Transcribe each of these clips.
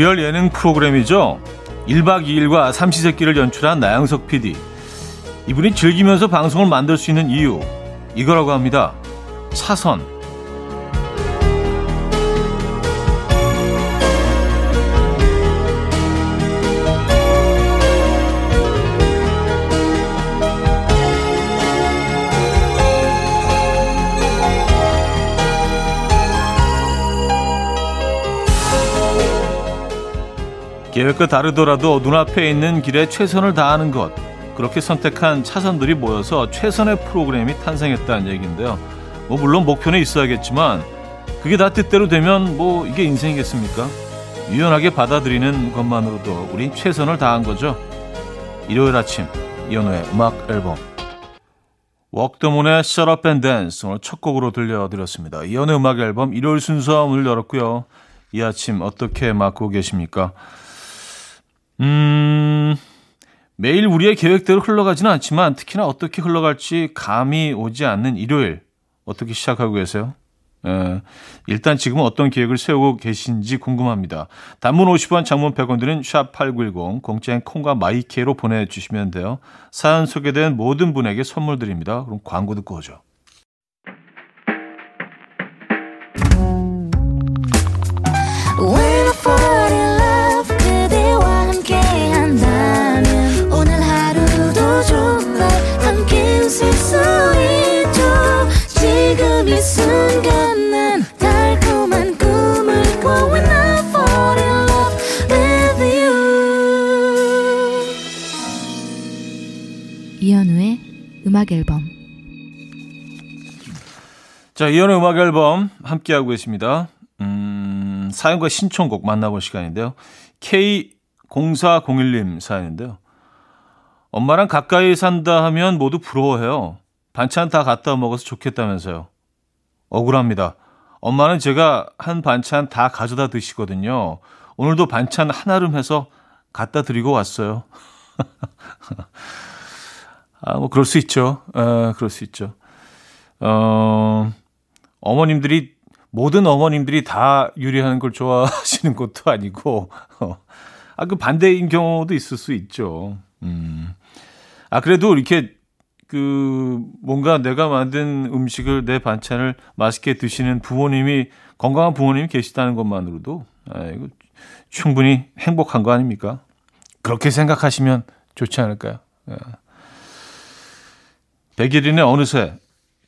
리얼 예능 프로그램이죠. 1박 2일과 삼시세끼를 연출한 나영석 PD. 이분이 즐기면서 방송을 만들 수 있는 이유, 이거라고 합니다. 차선. 계획과 다르더라도 눈앞에 있는 길에 최선을 다하는 것. 그렇게 선택한 차선들이 모여서 최선의 프로그램이 탄생했다는 얘기인데요. 뭐 물론 목표는 있어야겠지만 그게 다 뜻대로 되면 뭐 이게 인생이겠습니까? 유연하게 받아들이는 것만으로도 우린 최선을 다한 거죠. 일요일 아침 이현우의 음악 앨범 웍더문의 Shut Up and Dance 오늘 첫 곡으로 들려드렸습니다. 이현우의 음악 앨범 일요일 순서 문을 열었고요. 이 아침 어떻게 맞고 계십니까? 음, 매일 우리의 계획대로 흘러가지는 않지만 특히나 어떻게 흘러갈지 감이 오지 않는 일요일 어떻게 시작하고 계세요? 에, 일단 지금 어떤 계획을 세우고 계신지 궁금합니다. 단문 50원, 장문 100원 드는 샵8910 공짜인 콩과 마이케로 보내주시면 돼요. 사연 소개된 모든 분에게 선물 드립니다. 그럼 광고 듣고 오죠. 음악 앨범 자, 이연의 음악 앨범 함께하고 계십니다. 음, 사연과 신청곡 만나볼 시간인데요. K0401님 사연인데요. 엄마랑 가까이 산다 하면 모두 부러워해요. 반찬 다 갖다 먹어서 좋겠다면서요. 억울합니다. 엄마는 제가 한 반찬 다 가져다 드시거든요. 오늘도 반찬 하나름 해서 갖다 드리고 왔어요. 아, 뭐, 그럴 수 있죠. 어, 그럴 수 있죠. 어, 어머님들이, 모든 어머님들이 다 요리하는 걸 좋아하시는 것도 아니고, 어, 아, 그 반대인 경우도 있을 수 있죠. 음. 아, 그래도 이렇게, 그, 뭔가 내가 만든 음식을, 내 반찬을 맛있게 드시는 부모님이, 건강한 부모님이 계시다는 것만으로도, 아, 이거 충분히 행복한 거 아닙니까? 그렇게 생각하시면 좋지 않을까요? 예. 백일인의 어느새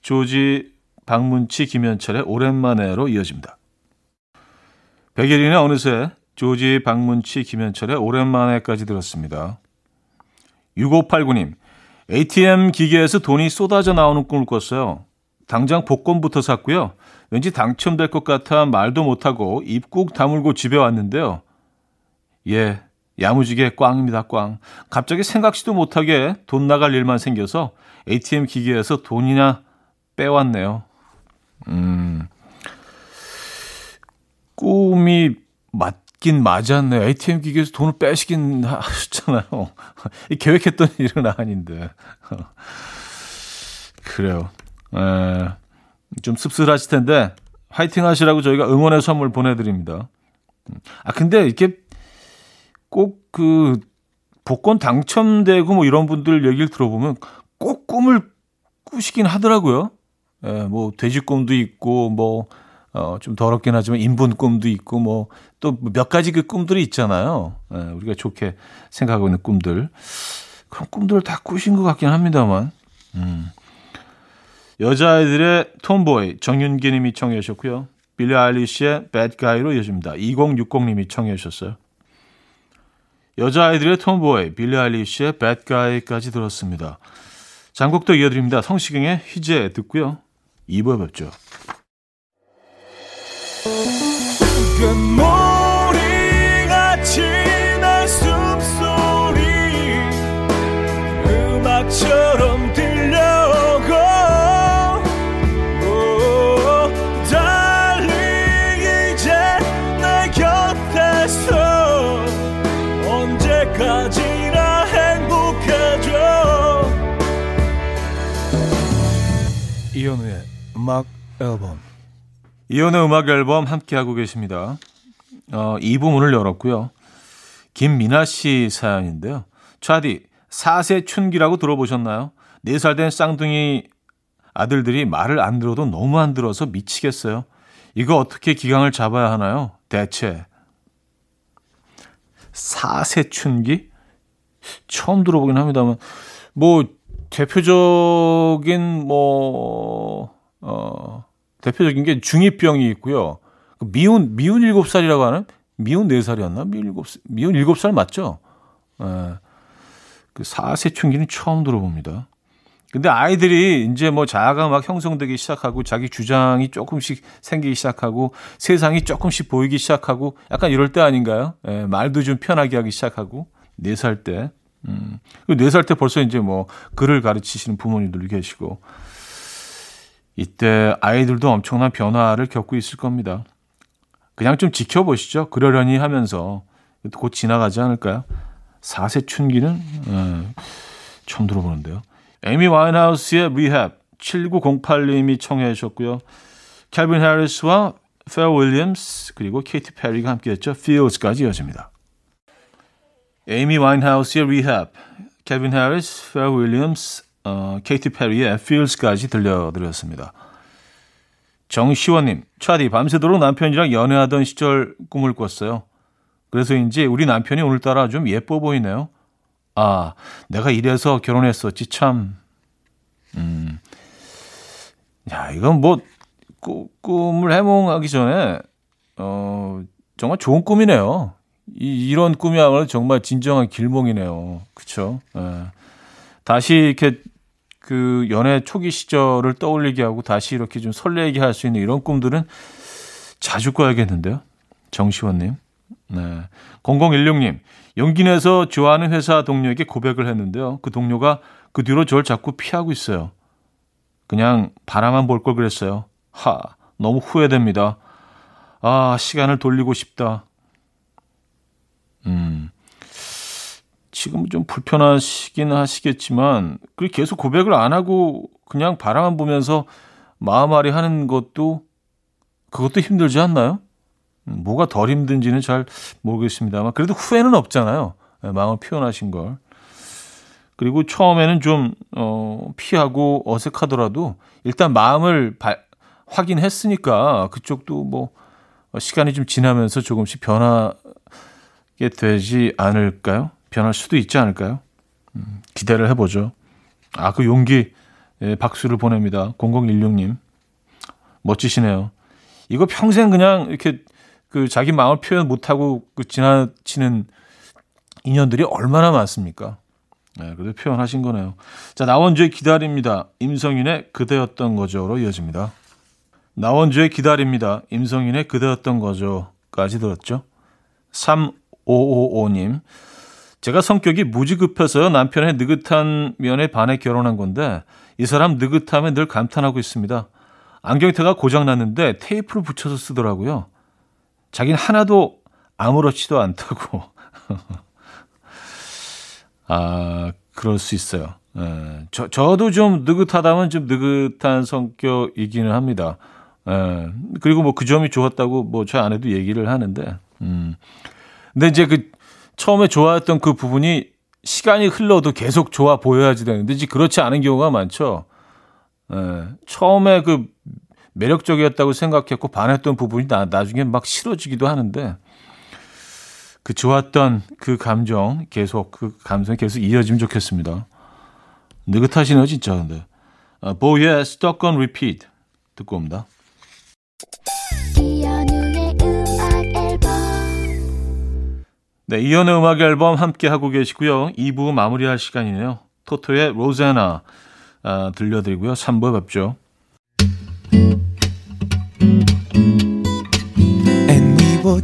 조지 박문치 김현철의 오랜만에로 이어집니다. 백일인의 어느새 조지 박문치 김현철의 오랜만에까지 들었습니다. 6589님 ATM 기계에서 돈이 쏟아져 나오는 꿈을 꿨어요. 당장 복권부터 샀고요. 왠지 당첨될 것 같아 말도 못하고 입국 다물고 집에 왔는데요. 예, 야무지게 꽝입니다, 꽝. 갑자기 생각지도 못하게 돈 나갈 일만 생겨서 ATM 기계에서 돈이나 빼왔네요. 음, 꿈이 맞긴 맞았네요. ATM 기계에서 돈을 빼시긴 하셨잖아요. 계획했던 일은 아닌데. 그래요. 에, 좀 씁쓸하실 텐데, 화이팅 하시라고 저희가 응원의 선물 보내드립니다. 아, 근데 이렇게 꼭그 복권 당첨되고 뭐 이런 분들 얘기를 들어보면 꼭 꿈을 꾸시긴 하더라고요. 예, 뭐 돼지 꿈도 있고 뭐 어, 좀 더럽긴 하지만 인분 꿈도 있고 뭐 또 몇 가지 그 꿈들이 있잖아요. 예, 우리가 좋게 생각하고 있는 꿈들. 그런 꿈들을 다 꾸신 것 같긴 합니다만. 음. 여자아이들의 톰보이 정윤기 님이 청해 주셨고요. 빌리 아일리시의 Guy로 이어집니다. 2060 님이 청해 주셨어요. 여자아이들의 톰보이, 빌리 Bad Guy까지 들었습니다. 장곡도 이어드립니다. 성시경의 희재 듣고요. 2부에 뵙죠. 음악 앨범 이현우의 음악 앨범 함께하고 계십니다. 어, 2부 문을 열었고요. 김민아 씨 사연인데요. 차디, 사세춘기라고 들어보셨나요? 4살 된 쌍둥이 아들들이 말을 안 들어도 너무 안 들어서 미치겠어요. 이거 어떻게 기강을 잡아야 하나요? 대체. 사세춘기? 처음 들어보긴 합니다만, 뭐, 대표적인, 뭐, 어, 대표적인 게 중2병이 있고요. 그 미운, 미운 7살이라고 하는? 미운 4살이었나? 미운 7살, 미운 7살 맞죠? 예. 그 사세춘기는 처음 들어봅니다. 근데 아이들이 이제 뭐 자아가 막 형성되기 시작하고 자기 주장이 조금씩 생기기 시작하고 세상이 조금씩 보이기 시작하고 약간 이럴 때 아닌가요? 예, 말도 좀 편하게 하기 시작하고 네살 때. 음. 네살 때 벌써 이제 뭐 글을 가르치시는 부모님들도 계시고 이때 아이들도 엄청난 변화를 겪고 있을 겁니다. 그냥 좀 지켜보시죠. 그러려니 하면서 곧 지나가지 않을까요? 4세 춘기는 예, 처음 들어보는데요. 에이미 와인하우스의 Rehab 7908님이 청해 주셨고요. 캘빈 해리스와 퍼렐 윌리엄스 그리고 케이티 페리가 함께했죠. Feels까지 이어집니다. 에이미 와인하우스의 Rehab, 캘빈 해리스, 퍼렐 윌리엄스, 어, 케이티 페리의 Feels까지 들려드렸습니다. 정시원님, 차디 밤새도록 남편이랑 연애하던 시절 꿈을 꿨어요. 그래서인지 우리 남편이 오늘따라 좀 예뻐 보이네요. 아, 내가 이래서 결혼했었지, 참. 음. 야, 이건 뭐, 꾸, 꿈을 해몽하기 전에, 어, 정말 좋은 꿈이네요. 이, 이런 꿈이야말로 정말 진정한 길몽이네요. 그쵸? 예. 다시 이렇게 그 연애 초기 시절을 떠올리게 하고 다시 이렇게 좀 설레게 할 수 있는 이런 꿈들은 자주 꿔야겠는데요. 정시원님. 네. 0016님. 용기 내서 좋아하는 회사 동료에게 고백을 했는데요. 그 동료가 그 뒤로 저를 자꾸 피하고 있어요. 그냥 바라만 볼 걸 그랬어요. 하, 너무 후회됩니다. 아, 시간을 돌리고 싶다. 지금 좀 불편하시긴 하시겠지만, 그 계속 고백을 안 하고 그냥 바라만 보면서 마음앓이 하는 것도 그것도 힘들지 않나요? 뭐가 덜 힘든지는 잘 모르겠습니다만 그래도 후회는 없잖아요. 예, 마음을 표현하신 걸. 그리고 처음에는 좀 어, 피하고 어색하더라도 일단 마음을 바, 확인했으니까 그쪽도 뭐 시간이 좀 지나면서 조금씩 변하게 되지 않을까요? 변할 수도 있지 않을까요? 음, 기대를 해보죠. 아, 그 용기 예, 박수를 보냅니다. 0016님. 멋지시네요. 이거 평생 그냥 이렇게 그 자기 마음을 표현 못하고 그 지나치는 인연들이 얼마나 많습니까? 네, 그래도 표현하신 거네요. 자, 나원주의 기다립니다. 임성윤의 그대였던 거죠로 이어집니다. 나원주의 기다립니다. 임성윤의 그대였던 거죠까지 들었죠. 3555님. 제가 성격이 무지 급해서요. 남편의 느긋한 면에 반해 결혼한 건데 이 사람 느긋함에 늘 감탄하고 있습니다. 안경테가 고장났는데 테이프를 붙여서 쓰더라고요. 자기는 하나도 아무렇지도 않다고. 아, 그럴 수 있어요. 예, 저, 저도 좀 느긋하다면 좀 느긋한 성격이기는 합니다. 예, 그리고 뭐 그 점이 좋았다고 뭐저 아내도 얘기를 하는데, 음. 근데 이제 그 처음에 좋아했던 그 부분이 시간이 흘러도 계속 좋아 보여야지 되는데, 그렇지 않은 경우가 많죠. 예, 처음에 그 매력적이었다고 생각했고 반했던 부분이 나, 나중에 막 싫어지기도 하는데 그 좋았던 그 감정 계속 그 감성이 계속 이어지면 좋겠습니다. 느긋하시네요 진짜 근데 아, 보이의 Stuck on Repeat 듣고 옵니다. 네, 이연의 음악 앨범 함께 하고 계시고요. 2부 마무리할 시간이네요. 토토의 로제나 아, 들려드리고요. 3부에 뵙죠.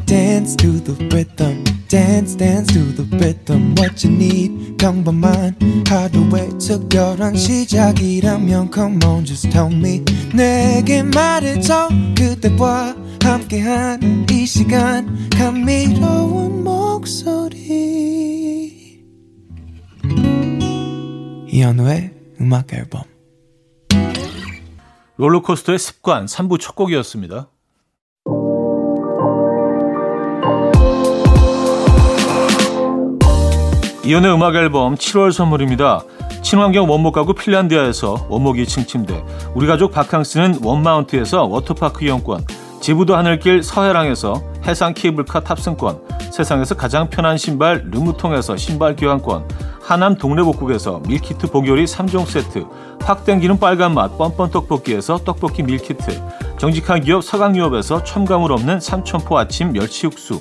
dance to the rhythm. Dance, dance to the rhythm. What you need, 평범한 하루의 특별한 시작이라면 Come on, just tell me. 내게 말해줘. 그대와 함께하는 이 시간 감미로운 목소리 이현우의 음악 앨범 롤러코스터의 습관 3부 첫 곡이었습니다. 이연의 음악 앨범 7월 선물입니다. 친환경 원목 가구 핀란드아에서 원목 2층 침대, 우리 가족 바캉스는 원마운트에서 워터파크 이용권, 지부도 하늘길 서해랑에서 해상 케이블카 탑승권, 세상에서 가장 편한 신발 르무통에서 신발 교환권, 하남 동래복국에서 밀키트 복요리 3종 세트, 확 땡기는 빨간 맛 뻔뻔 떡볶이에서 떡볶이 밀키트, 정직한 기업 서강유업에서 첨가물 없는 삼천포 아침 멸치 육수,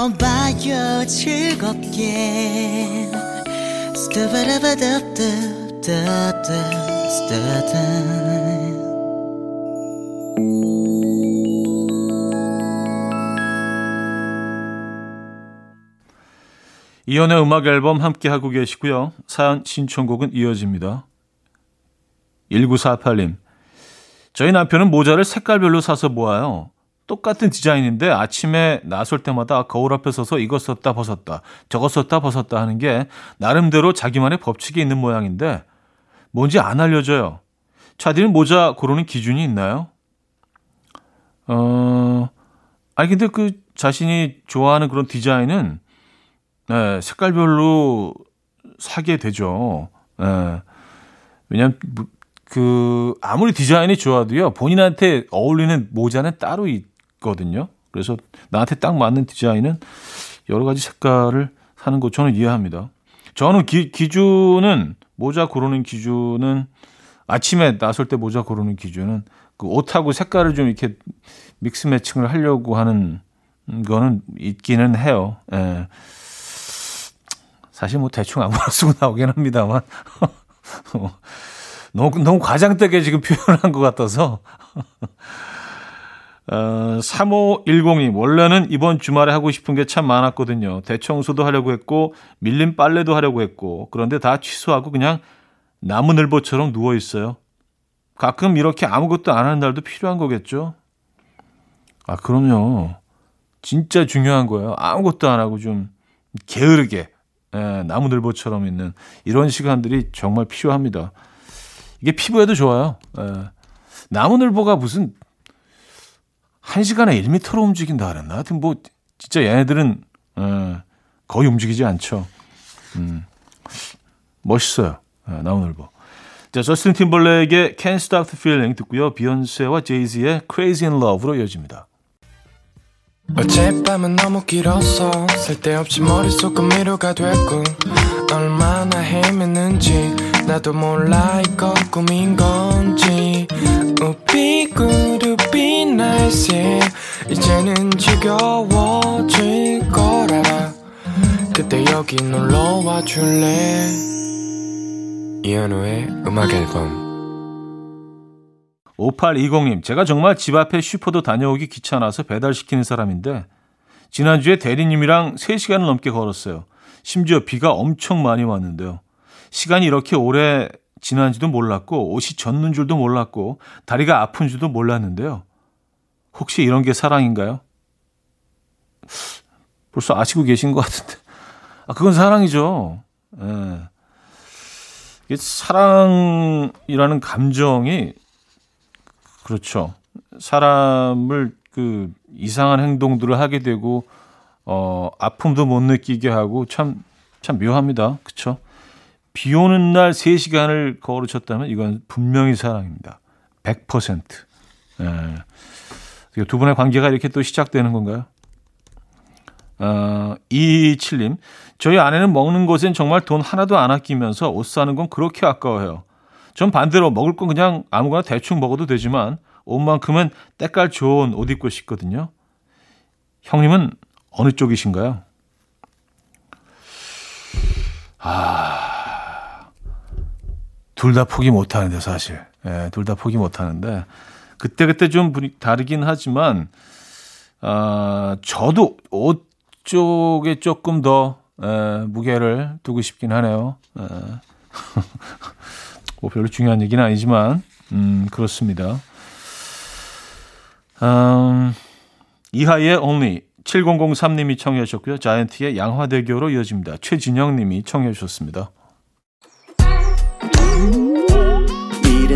들어봐요 즐겁게 이연의 음악 앨범 함께 하고 계시고요. 사연 신청곡은 이어집니다. 1948님. 저희 남편은 모자를 색깔별로 사서 모아요. 똑같은 디자인인데 아침에 나설 때마다 거울 앞에 서서 이것 썼다 벗었다 저것 썼다 벗었다 하는 게 나름대로 자기만의 법칙이 있는 모양인데 뭔지 안 알려져요. 차디는 모자 고르는 기준이 있나요? 어, 아니 근데 그 자신이 좋아하는 그런 디자인은 네, 색깔별로 사게 되죠. 네. 왜냐면 그 아무리 디자인이 좋아도요 본인한테 어울리는 모자는 따로 있, 있 거든요. 그래서 나한테 딱 맞는 디자인은 여러 가지 색깔을 사는 거 저는 이해합니다. 저는 기, 기준은 모자 고르는 기준은 아침에 나설 때 모자 고르는 기준은 그 옷하고 색깔을 좀 이렇게 믹스 매칭을 하려고 하는 거는 있기는 해요. 예. 사실 뭐 대충 아무나 쓰고 나오긴 합니다만 너무 너무 과장되게 지금 표현한 것 같아서 어, 3510님, 원래는 이번 주말에 하고 싶은 게 참 많았거든요. 대청소도 하려고 했고, 밀린 빨래도 하려고 했고, 그런데 다 취소하고 그냥 나무늘보처럼 누워 있어요. 가끔 이렇게 아무것도 안 하는 날도 필요한 거겠죠? 아, 그럼요. 진짜 중요한 거예요. 아무것도 안 하고 좀 게으르게, 예, 나무늘보처럼 있는 이런 시간들이 정말 필요합니다. 이게 피부에도 좋아요. 예. 나무늘보가 무슨 한 시간에 1미터로 움직인다 그랬나? 하여튼 뭐 진짜 얘네들은 어, 거의 움직이지 않죠. 음, 멋있어요. 어, 나 오늘보. 자, 저스틴 팀벌레에게 Can't Stop the Feeling 듣고요. 비욘세와 제이지의 Crazy in Love로 이어집니다. 어젯밤은 너무 길어서 쓸데없이 머릿속은 미로가 됐고 얼마나 헤맸는지 나도 몰라 이거 꿈인 건지 우비구르비 날씨 이제는 지겨워질 거라 그때 여기 놀러 와 줄래 이현우의 음악 앨범 5820님, 제가 정말 집 앞에 슈퍼도 다녀오기 귀찮아서 배달시키는 사람인데, 지난주에 대리님이랑 3시간을 넘게 걸었어요. 심지어 비가 엄청 많이 왔는데요. 시간이 이렇게 오래 지난지도 몰랐고, 옷이 젖는 줄도 몰랐고, 다리가 아픈 줄도 몰랐는데요. 혹시 이런 게 사랑인가요? 벌써 아시고 계신 것 같은데. 아, 그건 사랑이죠. 예. 사랑이라는 감정이 그렇죠. 사람을 그 이상한 행동들을 하게 되고 어 아픔도 못 느끼게 하고 참참 묘합니다. 그렇죠? 비 오는 날 3시간을 걸으셨다면 이건 분명히 사랑입니다. 100%. 예. 두 분의 관계가 이렇게 또 시작되는 건가요? 어, 227님, 저희 아내는 먹는 것엔 정말 돈 하나도 안 아끼면서 옷 사는 건 그렇게 아까워해요. 전 반대로 먹을 건 그냥 아무거나 대충 먹어도 되지만 옷만큼은 때깔 좋은 옷 입고 싶거든요. 형님은 어느 쪽이신가요? 아, 둘 다 포기 못 하는데, 사실. 예, 둘 다 포기 못 하는데, 그때그때 좀 다르긴 하지만, 아, 저도 옷 쪽에 조금 더, 에, 무게를 두고 싶긴 하네요. 에. 뭐 별로 중요한 얘기는 아니지만, 음, 그렇습니다. 음, 이하의 Only 7003님이 청해 주셨고요. 자이언티의 양화대교로 이어집니다. 최진영 님이 청해 주셨습니다.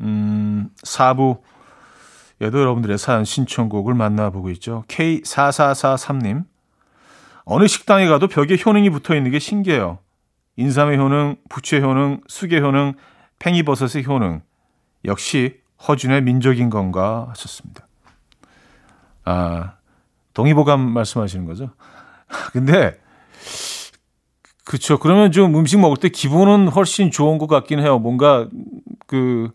음, 4부 에도 여러분들의 사연 신청곡을 만나보고 있죠. K4443님. 어느 식당에 가도 벽에 효능이 붙어 있는 게 신기해요. 인삼의 효능, 부추의 효능, 쑥의 효능, 팽이버섯의 효능. 역시 허준의 민족인 건가 하셨습니다. 아, 동의보감 말씀하시는 거죠? 근데, 그쵸. 그러면 좀 음식 먹을 때 기분은 훨씬 좋은 것 같긴 해요. 뭔가, 그,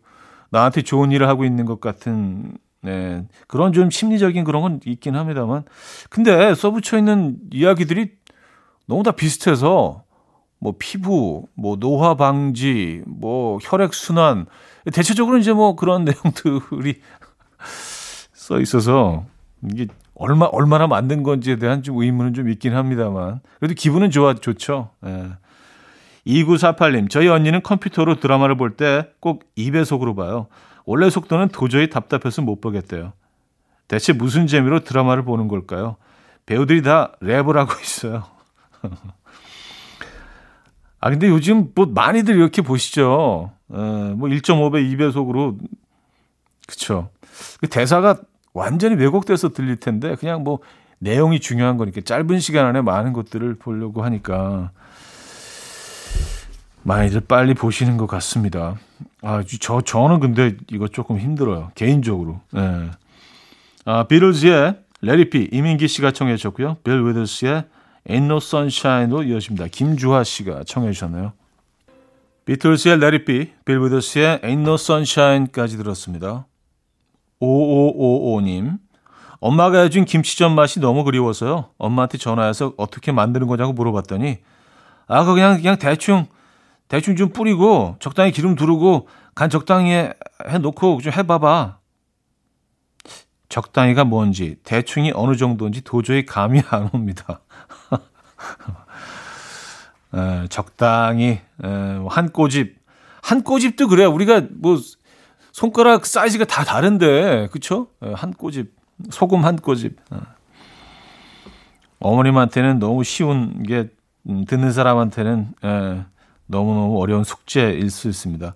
나한테 좋은 일을 하고 있는 것 같은 네. 그런 좀 심리적인 그런 건 있긴 합니다만. 근데 써붙여 있는 이야기들이 너무 다 비슷해서 뭐 피부, 뭐 노화 방지, 뭐 혈액 순환 대체적으로 이제 뭐 그런 내용들이 써 있어서 이게 얼마 얼마나 만든 건지에 대한 좀 의문은 좀 있긴 합니다만 그래도 기분은 좋아 좋죠. 예. 2948님, 저희 언니는 컴퓨터로 드라마를 볼 때 꼭 2배속으로 봐요. 원래 속도는 도저히 답답해서 못 보겠대요. 대체 무슨 재미로 드라마를 보는 걸까요? 배우들이 다 랩을 하고 있어요. 아, 근데 요즘 뭐 많이들 이렇게 보시죠. 에, 뭐 1.5배, 2배속으로. 그쵸. 그 대사가 완전히 왜곡돼서 들릴 텐데, 그냥 뭐 내용이 중요한 거니까 짧은 시간 안에 많은 것들을 보려고 하니까. 많이들 빨리 보시는 것 같습니다. 아, 저, 저는 근데 이거 조금 힘들어요. 개인적으로. 네. 아, 비틀즈의 레리피 이민기 씨가 청해 주셨고요. 빌 위더스의 Ain't No Sunshine로 이어집니다. 김주하 씨가 청해 주셨네요. 비틀즈의 레리피, 빌 위더스의 Ain't No Sunshine까지 들었습니다. 5555님. 엄마가 해준 김치전 맛이 너무 그리워서요. 엄마한테 전화해서 어떻게 만드는 거냐고 물어봤더니 아, 그 그냥 그냥 대충 대충 좀 뿌리고 적당히 기름 두르고 간 적당히 해 놓고 좀 해봐봐. 적당히가 뭔지 대충이 어느 정도인지 도저히 감이 안 옵니다. 에, 적당히 에, 한 꼬집 한 꼬집도 그래 우리가 뭐 손가락 사이즈가 다 다른데 그쵸? 에, 한 꼬집 소금 한 꼬집 에. 어머님한테는 너무 쉬운 게 음, 듣는 사람한테는 에, 너무너무 어려운 숙제일 수 있습니다.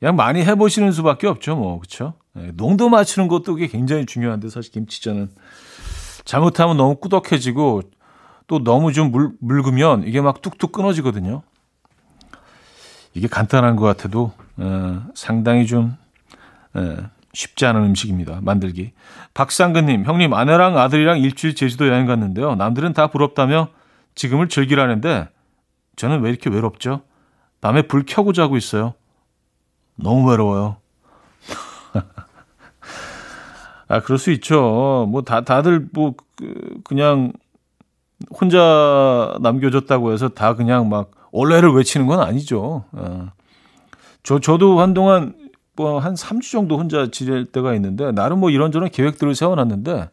그냥 많이 해보시는 수밖에 없죠, 뭐. 네, 농도 맞추는 것도 그게 굉장히 중요한데, 사실 김치전은. 잘못하면 너무 꾸덕해지고, 또 너무 좀 물, 묽으면 이게 막 뚝뚝 끊어지거든요. 이게 간단한 것 같아도, 어, 상당히 좀, 어, 쉽지 않은 음식입니다. 만들기. 박상근님, 형님, 아내랑 아들이랑 일주일 제주도 여행 갔는데요. 남들은 다 부럽다며 지금을 즐기라는데, 저는 왜 이렇게 외롭죠? 밤에 불 켜고 자고 있어요. 너무 외로워요. 아, 그럴 수 있죠. 뭐, 다, 다들 뭐, 그, 그냥 혼자 남겨졌다고 해서 다 그냥 막 원래를 외치는 건 아니죠. 아. 저, 저도 한동안 뭐, 한 3주 정도 혼자 지낼 때가 있는데, 나름 뭐 이런저런 계획들을 세워놨는데,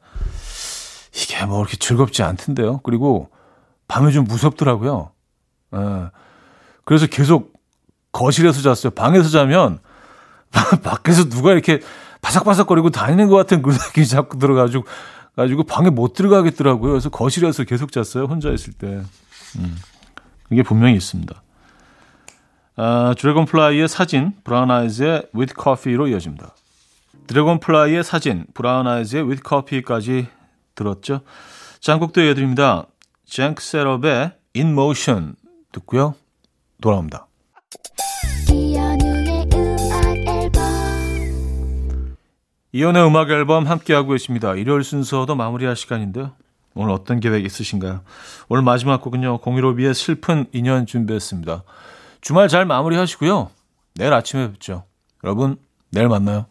이게 뭐 이렇게 즐겁지 않던데요. 그리고 밤에 좀 무섭더라고요. 아. 그래서 계속 거실에서 잤어요. 방에서 자면 밖에서 누가 이렇게 바삭바삭거리고 다니는 것 같은 그 느낌이 자꾸 들어가지고 가지고 방에 못 들어가겠더라고요. 그래서 거실에서 계속 잤어요. 혼자 있을 때. 음, 이게 분명히 있습니다. 아, 드래곤플라이의 사진, 브라운 아이즈의 with coffee로 이어집니다. 드래곤플라이의 사진, 브라운 아이즈의 with coffee까지 들었죠. 한 곡 더 이어드립니다. 쟁크 셋업의 in motion 듣고요. 돌아옵니다. 이현우의 음악 앨범 함께하고 계십니다. 일요일 순서도 마무리할 시간인데요. 오늘 어떤 계획 있으신가요? 오늘 마지막 곡은요. 공유로비의 슬픈 인연 준비했습니다. 주말 잘 마무리하시고요. 내일 아침에 뵙죠. 여러분, 내일 만나요.